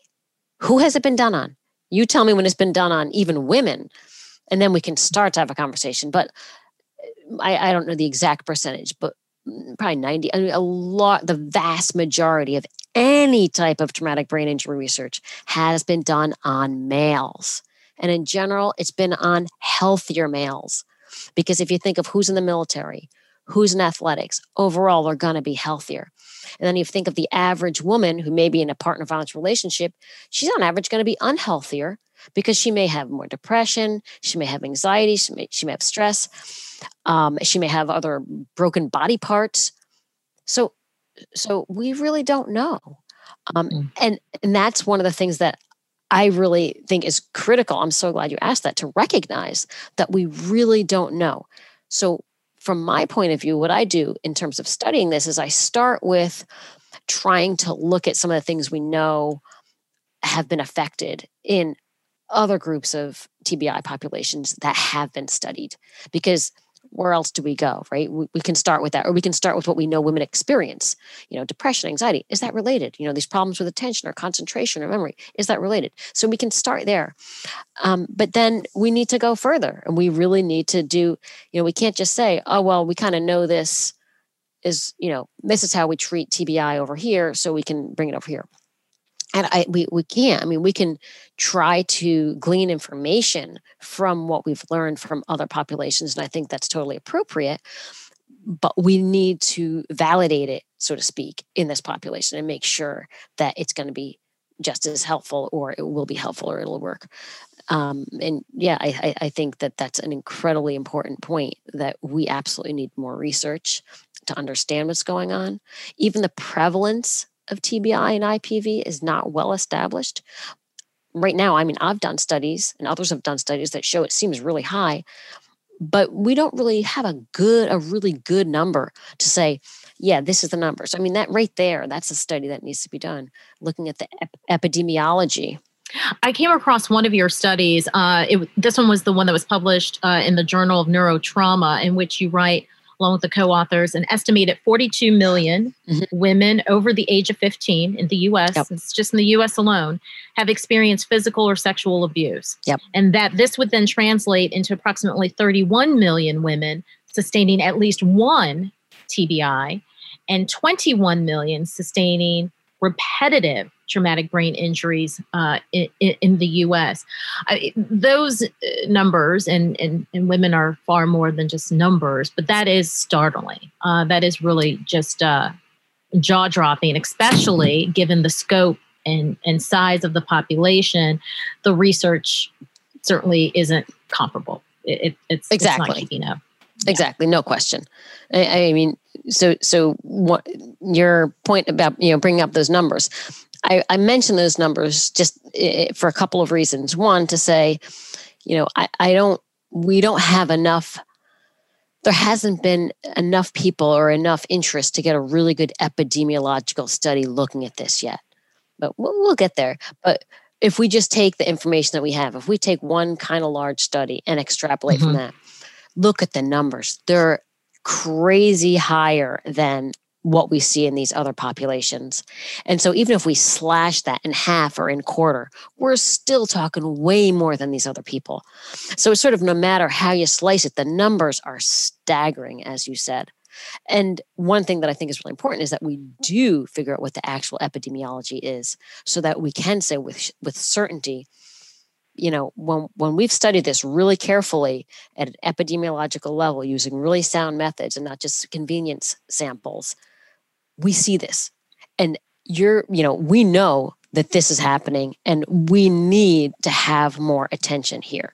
Who has it been done on? You tell me when it's been done on even women, and then we can start to have a conversation. But uh, I, I don't know the exact percentage, but probably 90, I mean, a lot, the vast majority of any type of traumatic brain injury research has been done on males. And in general, it's been on healthier males. Because if you think of who's in the military, who's in athletics, overall, they're going to be healthier. And then you think of the average woman who may be in a partner violence relationship, she's on average going to be unhealthier because she may have more depression, she may have anxiety, she may, she may have stress, um, she may have other broken body parts. So, so we really don't know, um, mm. and and that's one of the things that I really think is critical. I'm so glad you asked that to recognize that we really don't know. So from my point of view, what I do in terms of studying this is I start with trying to look at some of the things we know have been affected in other groups of TBI populations that have been studied. Because where else do we go right? We, we, can start with that or we can start with what we know women experience. You know depression anxiety is that related? You know these problems with attention or concentration or memory is that related? So we can start there. Um, but then we need to go further and we really need to do you know we can't just say oh well we kind of know this is you know this is how we treat tbi over here so we can bring it over here and I we we can't. I mean, we can try to glean information from what we've learned from other populations, and I think that's totally appropriate. But we need to validate it, so to speak, in this population and make sure that it's going to be just as helpful, or it will be helpful, or it'll work. Um, and yeah, I, I think that that's an incredibly important point that we absolutely need more research to understand what's going on. Even the prevalence of TBI and IPV is not well established. Right now, I mean, I've done studies and others have done studies that show it seems really high, but we don't really have a good, a really good number to say, yeah, this is the numbers. I mean, that right there, that's a study that needs to be done, looking at the ep- epidemiology I came across one of your studies. Uh, it, this one was the one that was published uh, in the Journal of Neurotrauma, in which you write along with the co-authors, an estimated 42 million mm-hmm. women over the age of 15 in the U.S. Yep. It's just in the U.S. alone have experienced physical or sexual abuse, yep. and that this would then translate into approximately 31 million women sustaining at least one TBI, and 21 million sustaining repetitive traumatic brain injuries uh, in, in, the U.S. I, those uh, numbers and, and, and women are far more than just numbers, but that is startling. Uh, that is really just uh, jaw dropping, especially given the scope and, and size of the population. The research certainly isn't comparable. It, it, it's exactly it's not keeping up. Exactly, no question. I, I mean, so so what your point about you know bringing up those numbers I, I mentioned those numbers just for a couple of reasons. One, to say, you know, I, I don't, we don't have enough, there hasn't been enough people or enough interest to get a really good epidemiological study looking at this yet. But we'll, we'll get there. But if we just take the information that we have, if we take one kind of large study and extrapolate mm-hmm. from that, look at the numbers. They're crazy higher than what we see in these other populations. And so even if we slash that in half or in quarter, we're still talking way more than these other people. So it's sort of no matter how you slice it, the numbers are staggering, as you said. And one thing that I think is really important is that we do figure out what the actual epidemiology is so that we can say with with certainty you know when when we've studied this really carefully at an epidemiological level using really sound methods and not just convenience samples we see this. And you're you know we know that this is happening and we need to have more attention here.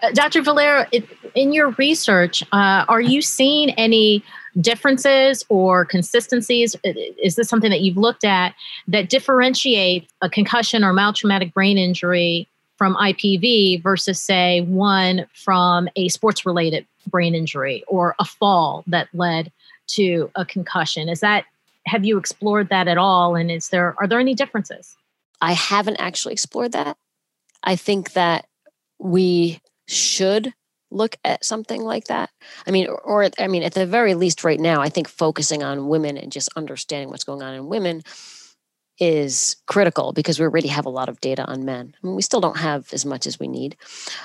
Uh, dr valera in your research uh, are you seeing any differences or consistencies? Is this something that you've looked at that differentiate a concussion or mild traumatic brain injury from ipv versus say one from a sports related brain injury or a fall that led to a concussion. Is that have you explored that at all? And is there are there any differences? I haven't actually explored that. I think that we should look at something like that. I mean or, or i mean at the very least right now i think focusing on women and just understanding what's going on in women is critical because we already have a lot of data on men. I mean, we still don't have as much as we need,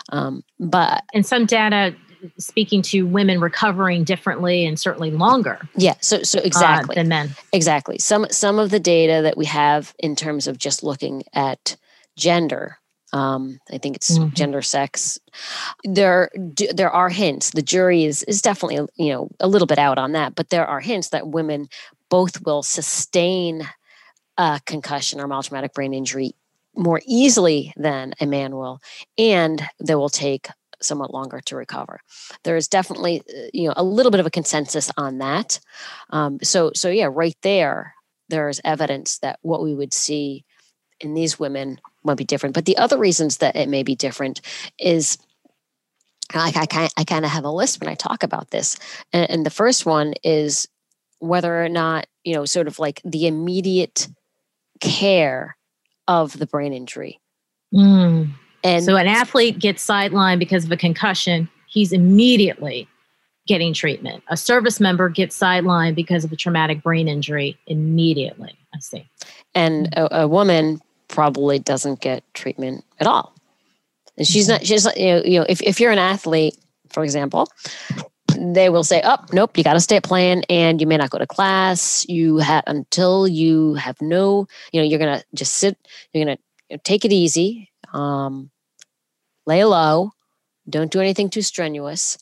um, but and some data speaking to women recovering differently and certainly longer. Yeah, so so uh, exactly uh, than men. Exactly. Some some of the data that we have in terms of just looking at gender. Um, I think it's mm-hmm. gender, sex. There, there are hints. The jury is is definitely you know a little bit out on that, but there are hints that women both will sustain a concussion or mild traumatic brain injury more easily than a man will, and they will take somewhat longer to recover. There is definitely, uh, you know, a little bit of a consensus on that. Um, so, so yeah, right there, there is evidence that what we would see in these women might be different. But the other reasons that it may be different is I, I, I kind of have a list when I talk about this. And, and the first one is whether or not, you know, sort of like the immediate care of the brain injury. Mm. And so an athlete gets sidelined because of a concussion, he's immediately getting treatment. A service member gets sidelined because of a traumatic brain injury immediately. I see. And a, a woman probably doesn't get treatment at all. And she's not, she's you know, you know if, if you're an athlete, for example, they will say, "Oh, nope, you got to stay at playing, and you may not go to class. You have until you have no, you know, you're gonna just sit. You're gonna you know, take it easy, um, lay low, don't do anything too strenuous,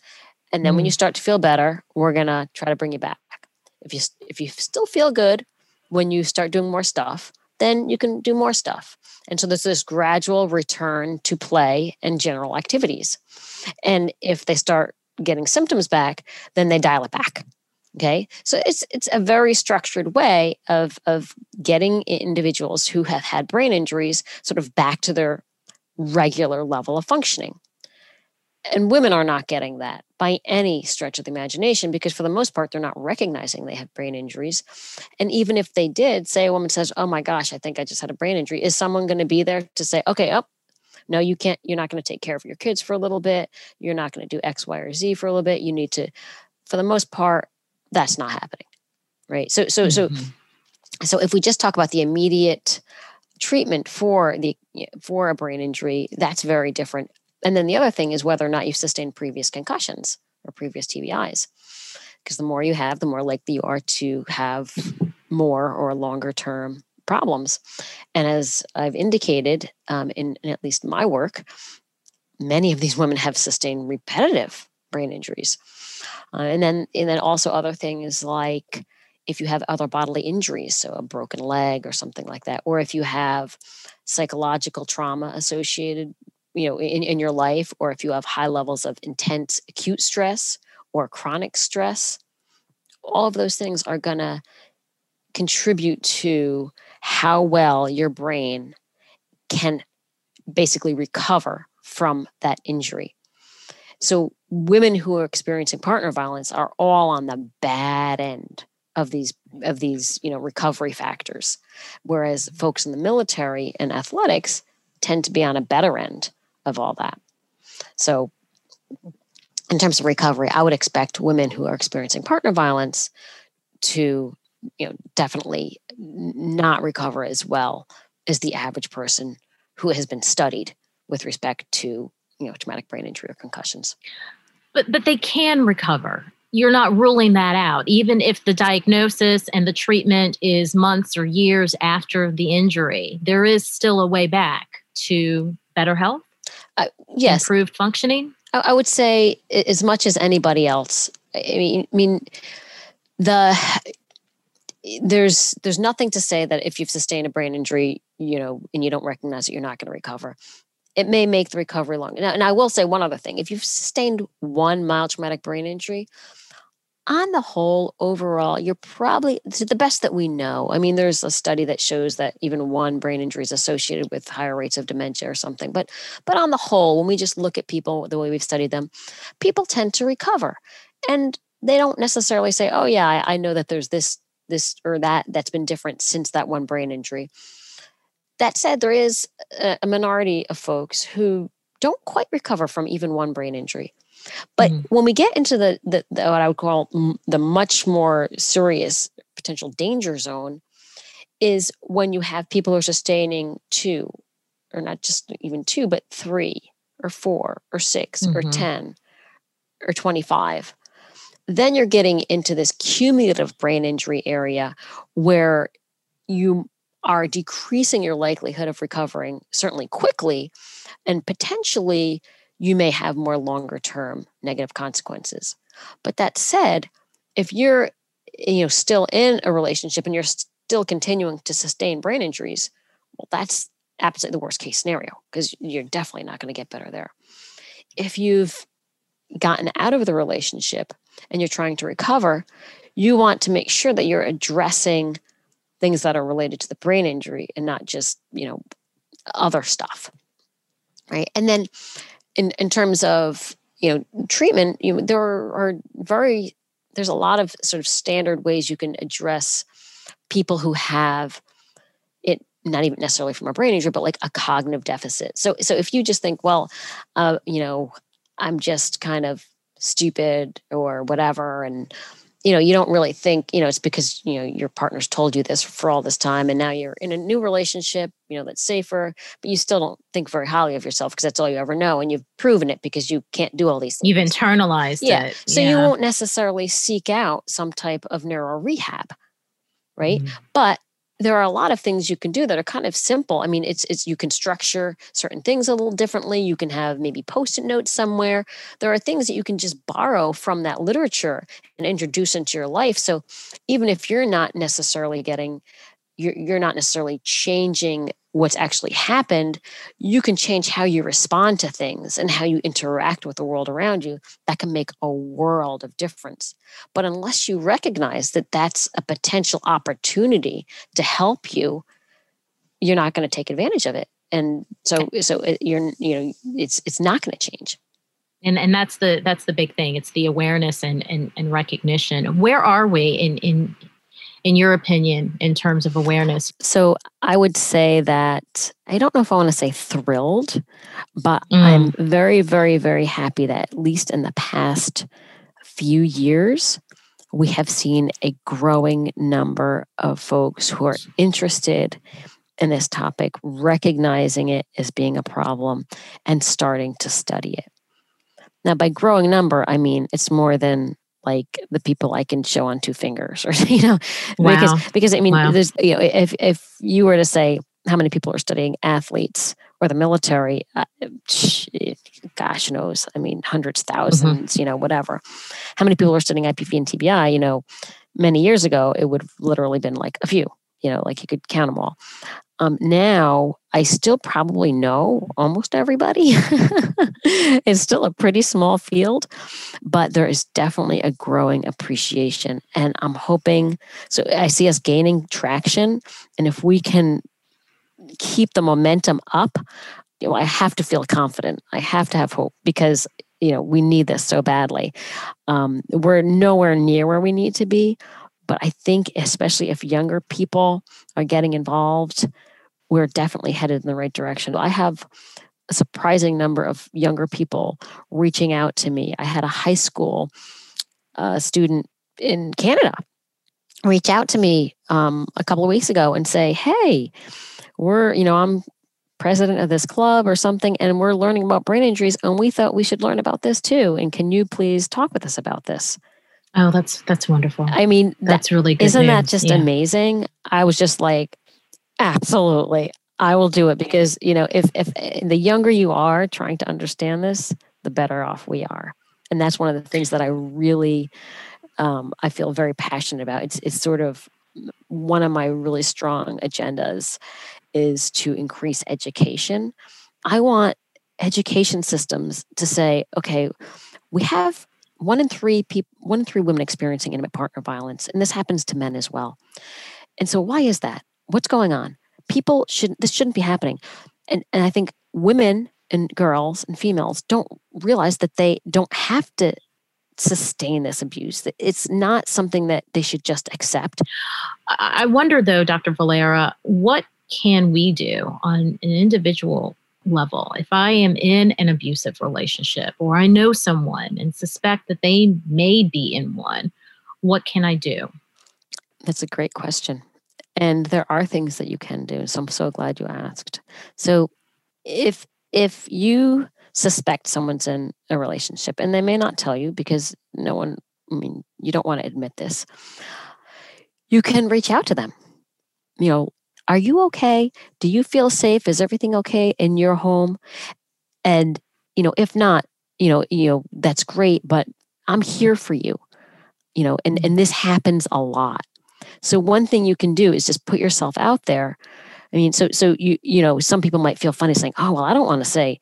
and then mm. when you mm. start to feel better, we're gonna try to bring you back. If you if you still feel good when you start doing more stuff, then you can do more stuff. And so there's this gradual return to play and general activities. And if they start getting symptoms back, then they dial it back. Okay. So it's it's a very structured way of of getting individuals who have had brain injuries sort of back to their regular level of functioning. And women are not getting that by any stretch of the imagination because, for the most part, they're not recognizing they have brain injuries. And even if they did, say a woman says, Oh my gosh, I think I just had a brain injury, is someone going to be there to say, Okay, oh, no, you can't, you're not going to take care of your kids for a little bit. You're not going to do X, Y, or Z for a little bit. You need to, for the most part, that's not happening. Right. So, so, mm-hmm. so, so if we just talk about the immediate treatment for the for a brain injury that's very different and then the other thing is whether or not you've sustained previous concussions or previous TBIs. Because the more you have, the more likely you are to have more or longer term problems. And as I've indicated um, in, in at least my work, many of these women have sustained repetitive brain injuries. Uh, and then and then also other things like if you have other bodily injuries, so a broken leg or something like that, or if you have psychological trauma associated you know in, in your life or if you have high levels of intense acute stress or chronic stress all of those things are to contribute to how well your brain can basically recover from that injury so women who are experiencing partner violence are all on the bad end of these of these you know recovery factors whereas folks in the military and athletics tend to be on a better end of all that. So, in terms of recovery, I would expect women who are experiencing partner violence to, you know, definitely not recover as well as the average person who has been studied with respect to, you know, traumatic brain injury or concussions. But but they can recover. You're not ruling that out, even if the diagnosis and the treatment is months or years after the injury. There is still a way back to better health uh, yes improved functioning I, I, would say as much as anybody else i mean, I mean the there's there's nothing to say that if you've sustained a brain injury you know and you don't recognize it you're not going to recover it may make the recovery long and, and i will say one other thing if you've sustained one mild traumatic brain injury on the whole, overall, you're probably to the best that we know. I mean, there's a study that shows that even one brain injury is associated with higher rates of dementia or something. But but on the whole, when we just look at people the way we've studied them, people tend to recover, and they don't necessarily say, "Oh yeah, I, I know that there's this this or that that's been different since that one brain injury." That said, there is a minority of folks who don't quite recover from even one brain injury. But mm-hmm. when we get into the, the, the, what I would call the much more serious potential danger zone, is when you have people who are sustaining two, or not just even two, but three, or four, or 6 mm-hmm. or 10, or 25. Then you're getting into this cumulative brain injury area where you are decreasing your likelihood of recovering, certainly quickly, and potentially you may have more longer term negative consequences. But that said, if you're you know still in a relationship and you're still continuing to sustain brain injuries, well that's absolutely the worst case scenario because you're definitely not going to get better there. If you've gotten out of the relationship and you're trying to recover, you want to make sure that you're addressing things that are related to the brain injury and not just, you know, other stuff. Right? And then in, in terms of you know, treatment, you know, there are very there's a lot of sort of standard ways you can address people who have it not even necessarily from a brain injury but like a cognitive deficit so so if you just think well uh, you know i'm just kind of stupid or whatever. And you know you don't really think you know it's because you know your partner's told you this for all this time and now you're in a new relationship you know that's safer but you still don't think very highly of yourself because that's all you ever know and you've proven it because you can't do all these things. you've internalized yeah. it. So you won't necessarily seek out some type of neuro rehab right? Mm-hmm. but there are a lot of things you can do that are kind of simple. I mean, it's it's you can structure certain things a little differently. You can have maybe post-it notes somewhere. There are things that you can just borrow from that literature and introduce into your life. So even if you're not necessarily getting you're, you're not necessarily changing what's actually happened, you can change how you respond to things and how you interact with the world around you. That can make a world of difference. But unless you recognize that that's a potential opportunity to help you, you're not going to take advantage of it. And so, so it, you're, you know, it's it's not going to change. And and that's the that's the big thing. It's the awareness and and, and recognition. Where are we in in in your opinion, in terms of awareness? So I would say that I don't know if I want to say thrilled, but mm. I'm very, very, very happy that at least in the past few years, we have seen a growing number of folks who are interested in this topic, recognizing it as being a problem and starting to study it. Now, by growing number, I mean it's more than like the people I can show on two fingers or you know wow. because because I mean wow. there's you know if if you were to say how many people are studying athletes or the military uh, gosh knows I mean hundreds 1000s mm-hmm. you know whatever how many people are studying IPV and TBI you know many years ago it would have literally been like a few you know like you could count them all um, now I still probably know almost everybody. it's still a pretty small field, but there is definitely a growing appreciation. And I'm hoping, so I see us gaining traction. And if we can keep the momentum up, you know, I have to feel confident. I have to have hope because you know we need this so badly. Um, we're nowhere near where we need to be, but I think especially if younger people are getting involved, we're definitely headed in the right direction. I have a surprising number of younger people reaching out to me. I had a high school uh, student in Canada reach out to me um, a couple of weeks ago and say, Hey, we're, you know, I'm president of this club or something, and we're learning about brain injuries, and we thought we should learn about this too. And can you please talk with us about this? Oh, that's that's wonderful. I mean, that's that, really good. Isn't news. that just yeah. amazing? I was just like, Absolutely. I will do it because, you know, if if eh, the younger you are trying to understand this, the better off we are. And that's one of the things that I really um, I feel very passionate about. It's it's sort of one of my really strong agendas is to increase education. I want education systems to say, okay, we have one in three people, one in three women experiencing intimate partner violence, and this happens to men as well. And so, why is that? What's going on? People should this shouldn't be happening. And and I think women and girls and females don't realize that they don't have to sustain this abuse. It's not something that they should just accept. I wonder though, Dr. Valera, what can we do on an individual level if I am in an abusive relationship or I know someone and suspect that they may be in one? What can I do? That's a great question. And there are things that you can do. So I'm so glad you asked. So if if you suspect someone's in a relationship and they may not tell you because no one I mean you don't want to admit this. You can reach out to them. You know, are you okay? Do you feel safe? Is everything okay in your home? And you know, if not, you know, you know, that's great, but I'm here for you. You know, and and this happens a lot. So one thing you can do is just put yourself out there. I mean, so so you you know, some people might feel funny saying, "Oh, well, I don't want to say."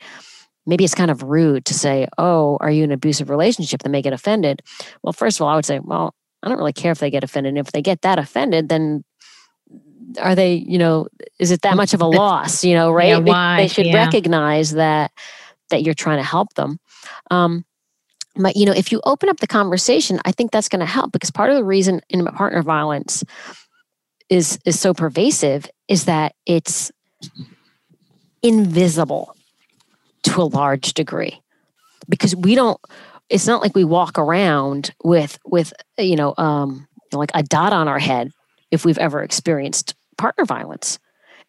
Maybe it's kind of rude to say, "Oh, are you in an abusive relationship?" They may get offended. Well, first of all, I would say, "Well, I don't really care if they get offended. And if they get that offended, then are they, you know, is it that much of a loss? You know, right? Yeah, why? They should yeah. recognize that that you're trying to help them. Um, but you know if you open up the conversation i think that's going to help because part of the reason intimate partner violence is is so pervasive is that it's invisible to a large degree because we don't it's not like we walk around with with you know um like a dot on our head if we've ever experienced partner violence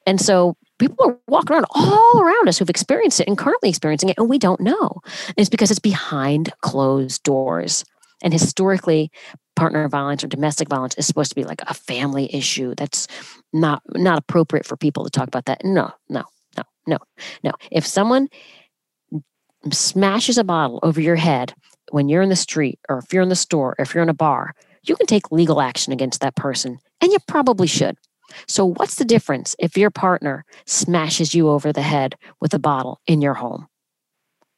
and so people are walking around all around us who've experienced it and currently experiencing it and we don't know. And it's because it's behind closed doors. And historically partner violence or domestic violence is supposed to be like a family issue that's not not appropriate for people to talk about that. No no no no no. If someone smashes a bottle over your head when you're in the street or if you're in the store or if you're in a bar, you can take legal action against that person, and you probably should. So, what's the difference if your partner smashes you over the head with a bottle in your home?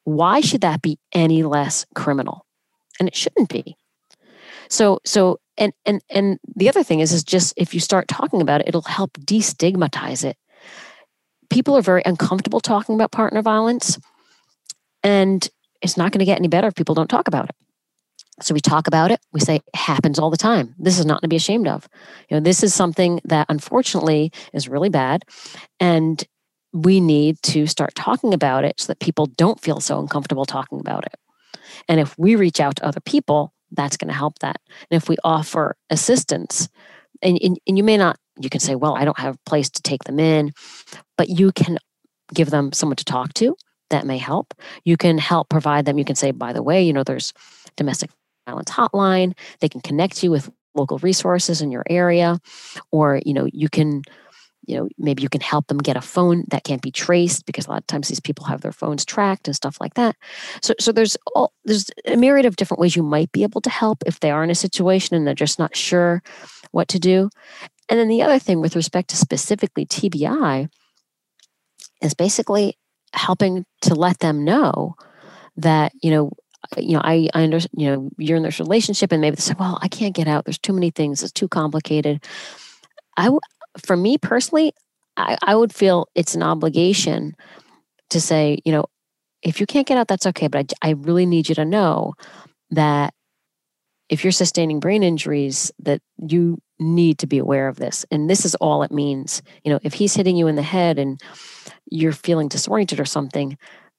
Why should that be any less criminal? And it shouldn't be. So, so, and and and the other thing is, is just if you start talking about it, it'll help destigmatize it. People are very uncomfortable talking about partner violence and it's not going to get any better if people don't talk about it. So we talk about it. We say it happens all the time. This is not to be ashamed of. You know, this is something that unfortunately is really bad. And we need to start talking about it so that people don't feel so uncomfortable talking about it. And if we reach out to other people, that's going to help that. And if we offer assistance, and, and, and you may not, you can say, well, I don't have a place to take them in, but you can give them someone to talk to that may help. You can help provide them. You can say, by the way, you know, there's domestic violence hotline. They can connect you with local resources in your area, or you know, you can, you know, maybe you can help them get a phone that can't be traced because a lot of times these people have their phones tracked and stuff like that. So, so there's all there's a myriad of different ways you might be able to help if they are in a situation and they're just not sure what to do. And then the other thing with respect to specifically TBI is basically helping to let them know that you know you know i i understand you know you're in this relationship and maybe they say well i can't get out. There's too many things. It's too complicated. I for me personally I, I would feel it's an obligation to say you know if you can't get out that's okay but I, I really need you to know that if you're sustaining brain injuries that you need to be aware of this. And this is all it means. You know if he's hitting you in the head and you're feeling disoriented or something,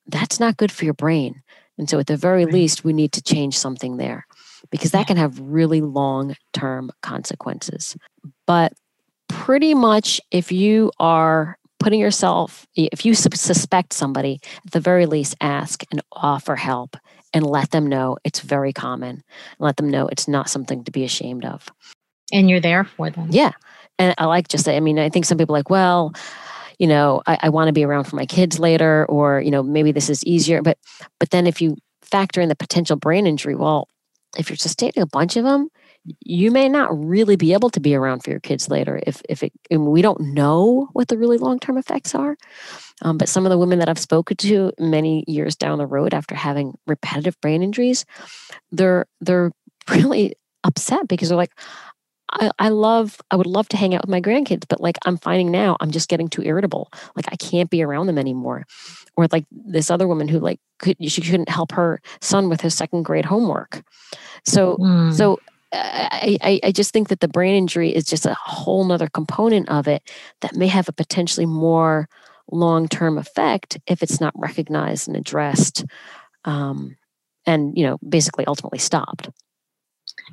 that's not good for your brain. And so, at the very least, we need to change something there because that can have really long term consequences. But pretty much, if you are putting yourself, if you suspect somebody, at the very least, ask and offer help and let them know it's very common. Let them know it's not something to be ashamed of. And you're there for them. Yeah. And I like just, I mean, I think some people like, well, you know i, I want to be around for my kids later or you know maybe this is easier but but then if you factor in the potential brain injury well if you're sustaining a bunch of them you may not really be able to be around for your kids later if if it we don't know what the really long-term effects are. Um, but some of the women that i've spoken to many years down the road after having repetitive brain injuries they're they're really upset because they're like I, I love I would love to hang out with my grandkids, but like I'm finding now I'm just getting too irritable. Like I can't be around them anymore. Or like this other woman who like could she couldn't help her son with his second grade homework. So mm. so I, I, I just think that the brain injury is just a whole nother component of it that may have a potentially more long-term effect if it's not recognized and addressed um, and you know basically ultimately stopped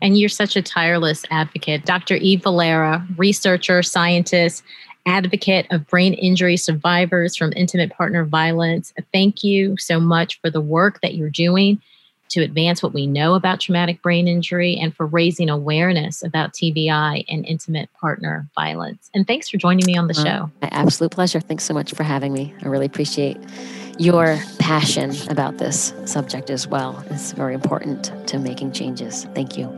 and you're such a tireless advocate. Dr. Eve Valera, researcher, scientist, advocate of brain injury survivors from intimate partner violence. Thank you so much for the work that you're doing to advance what we know about traumatic brain injury and for raising awareness about TBI and intimate partner violence. And thanks for joining me on the show. My absolute pleasure. Thanks so much for having me. I really appreciate your passion about this subject as well. It's very important to making changes. Thank you.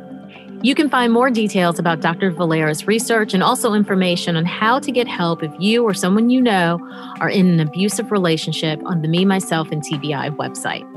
You can find more details about Dr. Valera's research and also information on how to get help if you or someone you know are in an abusive relationship on the Me, Myself, and TBI website.